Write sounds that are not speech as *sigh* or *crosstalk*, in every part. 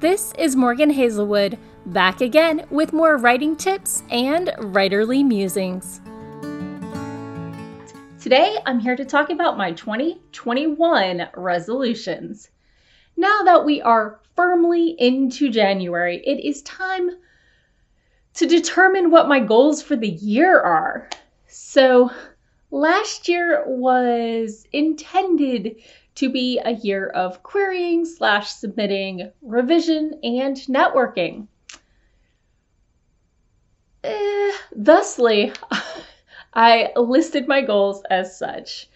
This is Morgan Hazelwood, back again with more writing tips and writerly musings. Today, I'm here to talk about my 2021 resolutions. Now that we are firmly into January, it is time to determine what my goals for the year are. So, last year was intended to be a year of querying slash submitting, revision, and networking. Eh, thusly, *laughs* I listed my goals as such.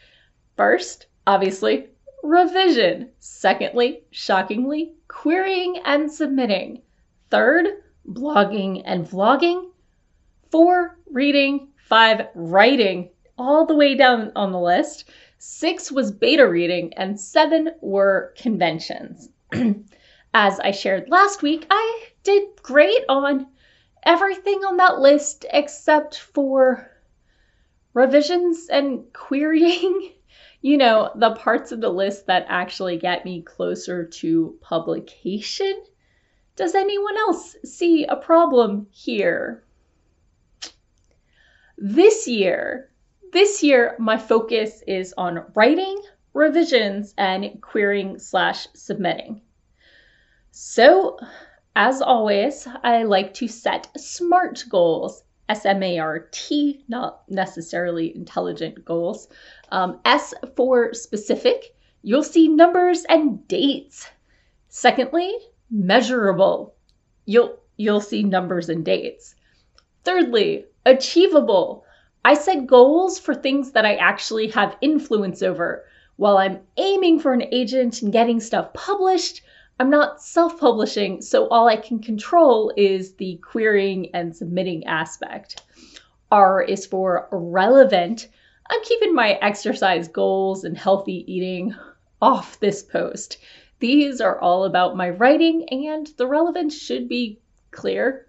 First, obviously, revision. Secondly, shockingly, querying and submitting. Third, blogging and vlogging. Four, reading. Five, writing, all the way down on the list. Six was beta reading, and seven were conventions. *clears throat* As I shared last week, I did great on everything on that list except for revisions and querying. *laughs* you know, the parts of the list that actually get me closer to publication. Does anyone else see a problem here? This year, this year my focus is on writing, revisions, and querying slash submitting. So, as always, I like to set SMART goals S M A R T, not necessarily intelligent goals. Um, S for specific, you'll see numbers and dates. Secondly, measurable, you'll, you'll see numbers and dates. Thirdly, achievable. I set goals for things that I actually have influence over. While I'm aiming for an agent and getting stuff published, I'm not self publishing, so all I can control is the querying and submitting aspect. R is for relevant. I'm keeping my exercise goals and healthy eating off this post. These are all about my writing, and the relevance should be clear.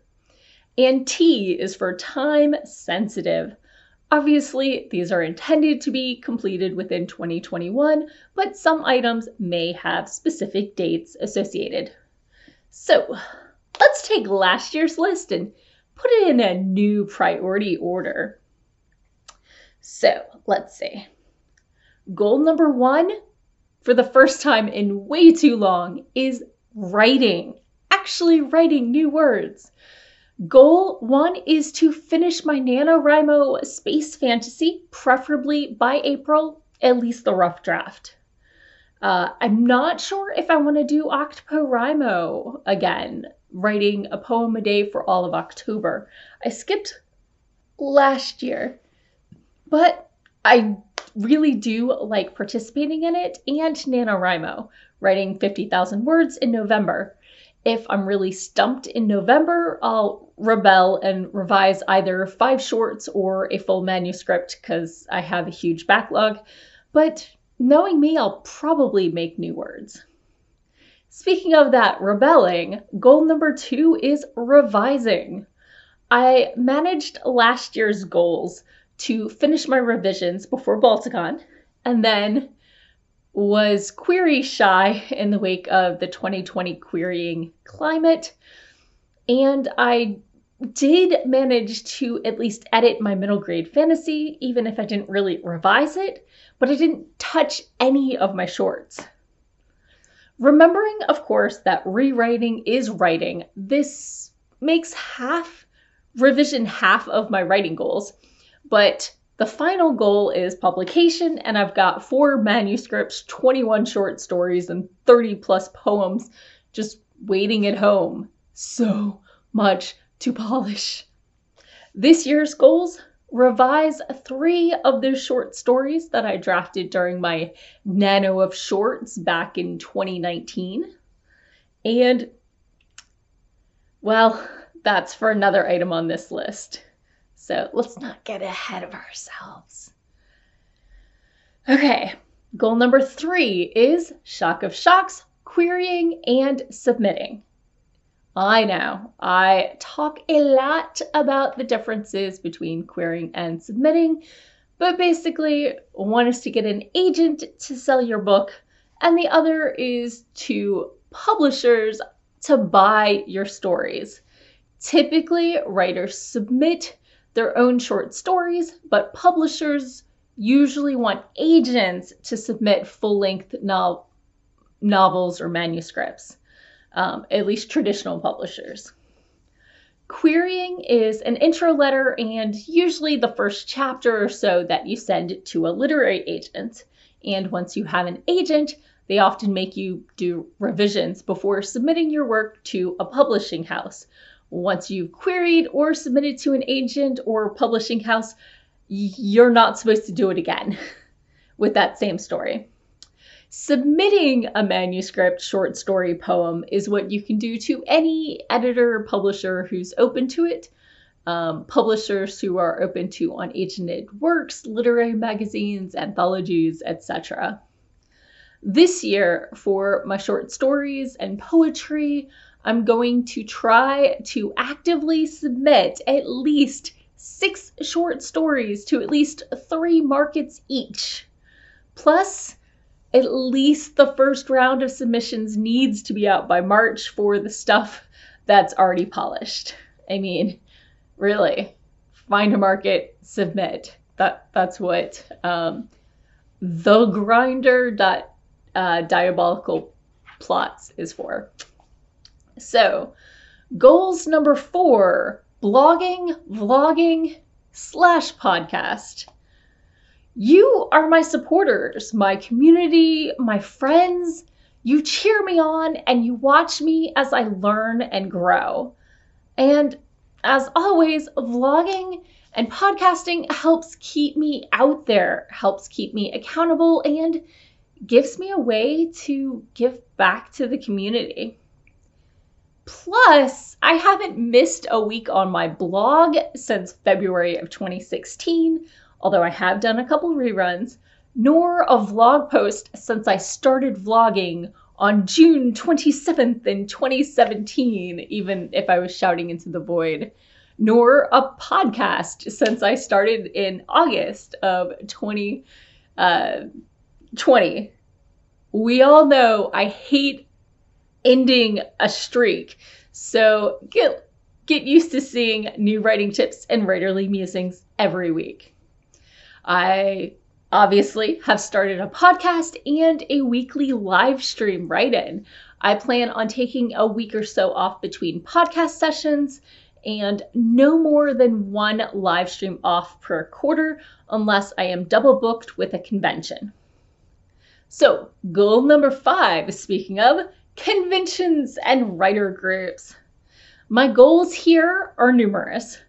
And T is for time sensitive. Obviously, these are intended to be completed within 2021, but some items may have specific dates associated. So, let's take last year's list and put it in a new priority order. So, let's see. Goal number one, for the first time in way too long, is writing. Actually, writing new words. Goal one is to finish my NaNoWriMo space fantasy, preferably by April, at least the rough draft. Uh, I'm not sure if I want to do OctoPoWriMo again, writing a poem a day for all of October. I skipped last year, but I really do like participating in it and NaNoWriMo, writing 50,000 words in November. If I'm really stumped in November, I'll rebel and revise either five shorts or a full manuscript because I have a huge backlog. But knowing me, I'll probably make new words. Speaking of that rebelling, goal number two is revising. I managed last year's goals to finish my revisions before Balticon and then was query shy in the wake of the 2020 querying climate. And I did manage to at least edit my middle grade fantasy, even if I didn't really revise it, but I didn't touch any of my shorts. Remembering, of course, that rewriting is writing, this makes half revision half of my writing goals, but the final goal is publication, and I've got four manuscripts, 21 short stories, and 30 plus poems just waiting at home. So much to polish. This year's goals revise three of those short stories that I drafted during my Nano of Shorts back in 2019. And, well, that's for another item on this list. So let's not get ahead of ourselves. Okay, goal number three is shock of shocks, querying and submitting. I know I talk a lot about the differences between querying and submitting, but basically, one is to get an agent to sell your book, and the other is to publishers to buy your stories. Typically, writers submit their own short stories, but publishers usually want agents to submit full length no- novels or manuscripts, um, at least traditional publishers. Querying is an intro letter and usually the first chapter or so that you send to a literary agent. And once you have an agent, they often make you do revisions before submitting your work to a publishing house. Once you've queried or submitted to an agent or publishing house, you're not supposed to do it again *laughs* with that same story. Submitting a manuscript short story poem is what you can do to any editor or publisher who's open to it. Um, publishers who are open to unagented works, literary magazines, anthologies, etc. This year, for my short stories and poetry, I'm going to try to actively submit at least six short stories to at least three markets each. Plus, at least the first round of submissions needs to be out by March for the stuff that's already polished. I mean, really, find a market, submit. That that's what um, the grinder dot uh, diabolical plots is for. So, goals number four: blogging, vlogging slash podcast. You are my supporters, my community, my friends. You cheer me on and you watch me as I learn and grow. And as always, vlogging and podcasting helps keep me out there, helps keep me accountable, and gives me a way to give back to the community. Plus, I haven't missed a week on my blog since February of 2016 although I have done a couple reruns, nor a vlog post since I started vlogging on June 27th in 2017, even if I was shouting into the void, nor a podcast since I started in August of 2020. Uh, we all know I hate ending a streak, so get get used to seeing new writing tips and writerly musings every week. I obviously have started a podcast and a weekly live stream write in. I plan on taking a week or so off between podcast sessions and no more than one live stream off per quarter unless I am double booked with a convention. So, goal number five, speaking of conventions and writer groups. My goals here are numerous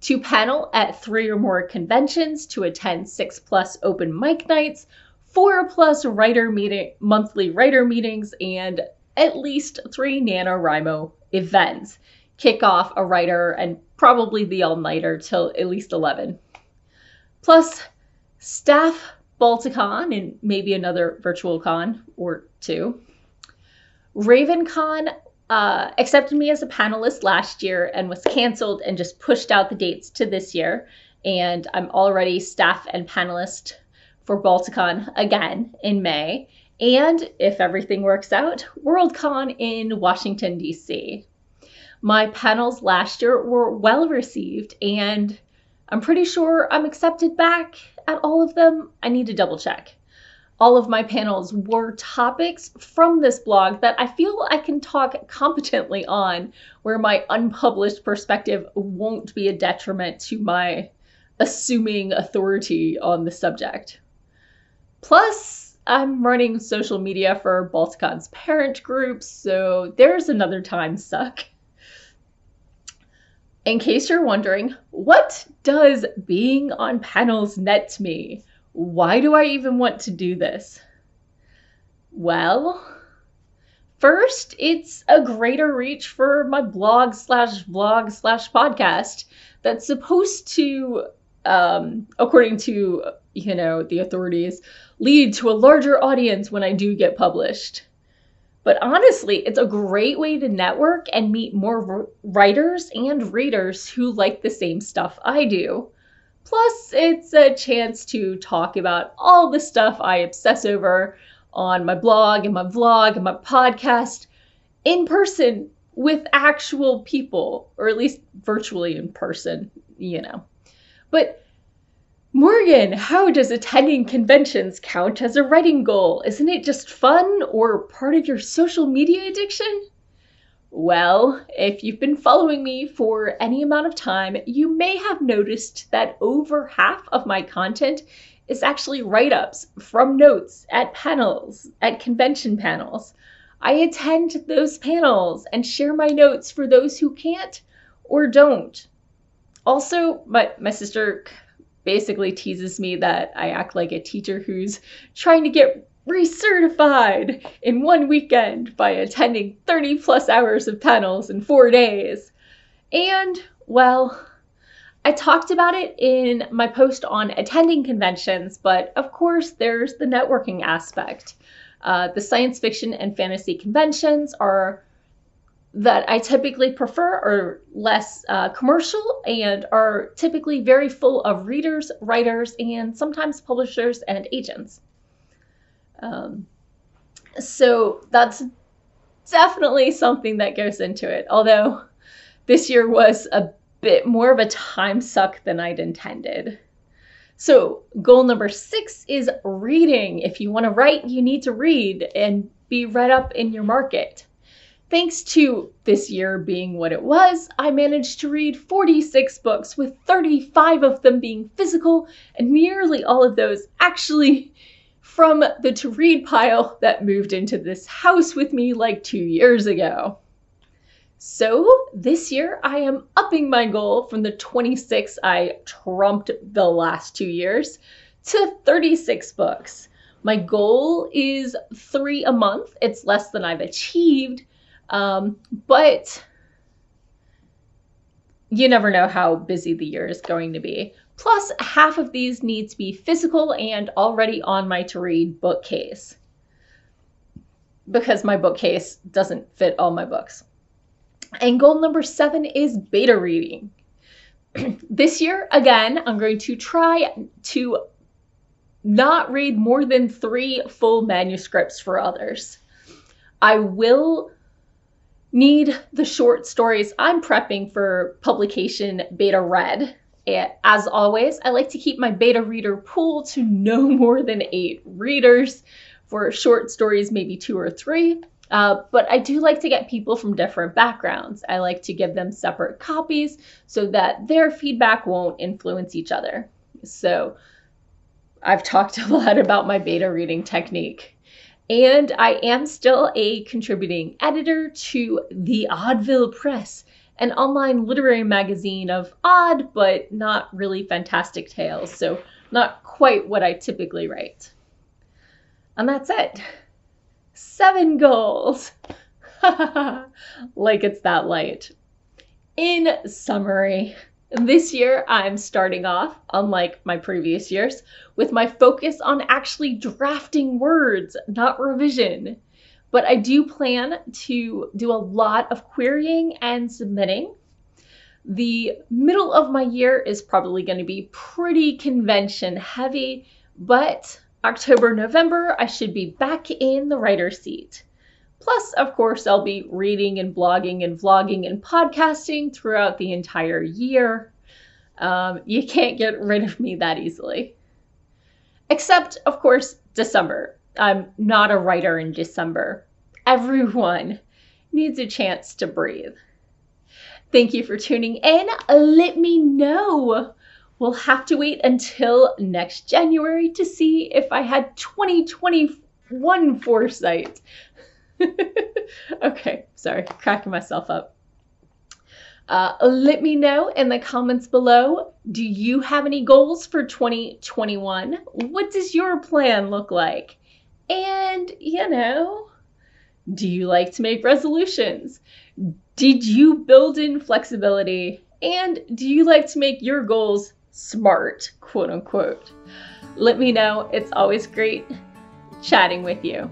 to panel at three or more conventions, to attend six plus open mic nights, four plus writer meeting monthly writer meetings, and at least three NaNoWriMo events. Kick off a writer and probably the all-nighter till at least 11. Plus, staff Balticon and maybe another virtual con or two. RavenCon uh, accepted me as a panelist last year and was canceled and just pushed out the dates to this year. And I'm already staff and panelist for Balticon again in May. And if everything works out, Worldcon in Washington, D.C. My panels last year were well received, and I'm pretty sure I'm accepted back at all of them. I need to double check all of my panels were topics from this blog that I feel I can talk competently on, where my unpublished perspective won't be a detriment to my assuming authority on the subject. Plus, I'm running social media for Balticon's parent group, so there's another time suck. In case you're wondering, what does being on panels net me? Why do I even want to do this? Well, first, it's a greater reach for my blog slash vlog slash podcast that's supposed to, um, according to, you know, the authorities, lead to a larger audience when I do get published. But honestly, it's a great way to network and meet more writers and readers who like the same stuff I do. Plus, it's a chance to talk about all the stuff I obsess over on my blog and my vlog and my podcast in person with actual people, or at least virtually in person, you know. But Morgan, how does attending conventions count as a writing goal? Isn't it just fun or part of your social media addiction? Well, if you've been following me for any amount of time, you may have noticed that over half of my content is actually write ups from notes at panels, at convention panels. I attend those panels and share my notes for those who can't or don't. Also, my, my sister basically teases me that I act like a teacher who's trying to get recertified in one weekend by attending 30 plus hours of panels in four days. And, well, I talked about it in my post on attending conventions, but of course, there's the networking aspect. Uh, the science fiction and fantasy conventions are that I typically prefer are less uh, commercial and are typically very full of readers, writers, and sometimes publishers and agents. Um, so that's definitely something that goes into it. Although this year was a bit more of a time suck than I'd intended. So, goal number six is reading. If you want to write, you need to read and be read up in your market. Thanks to this year being what it was, I managed to read 46 books, with 35 of them being physical, and nearly all of those actually from the to read pile that moved into this house with me like two years ago. So this year I am upping my goal from the 26 I trumped the last two years to 36 books. My goal is three a month. It's less than I've achieved, um, but you never know how busy the year is going to be. Plus, half of these need to be physical and already on my to read bookcase because my bookcase doesn't fit all my books. And goal number seven is beta reading. *clears throat* this year, again, I'm going to try to not read more than three full manuscripts for others. I will need the short stories I'm prepping for publication beta read. As always, I like to keep my beta reader pool to no more than eight readers. For short stories, maybe two or three. Uh, but I do like to get people from different backgrounds. I like to give them separate copies so that their feedback won't influence each other. So I've talked *laughs* a lot about my beta reading technique. And I am still a contributing editor to the Oddville Press, an online literary magazine of odd but not really fantastic tales, so not quite what I typically write. And that's it. Seven goals. *laughs* like it's that light. In summary, this year, I'm starting off, unlike my previous years, with my focus on actually drafting words, not revision. But I do plan to do a lot of querying and submitting. The middle of my year is probably going to be pretty convention heavy, but October, November, I should be back in the writer's seat. Plus, of course, I'll be reading and blogging and vlogging and podcasting throughout the entire year. Um, you can't get rid of me that easily. Except, of course, December. I'm not a writer in December. Everyone needs a chance to breathe. Thank you for tuning in. Let me know. We'll have to wait until next January to see if I had 2021 foresight. *laughs* okay, sorry, cracking myself up. Uh, let me know in the comments below. Do you have any goals for 2021? What does your plan look like? And, you know, do you like to make resolutions? Did you build in flexibility? And do you like to make your goals smart, quote unquote? Let me know. It's always great chatting with you.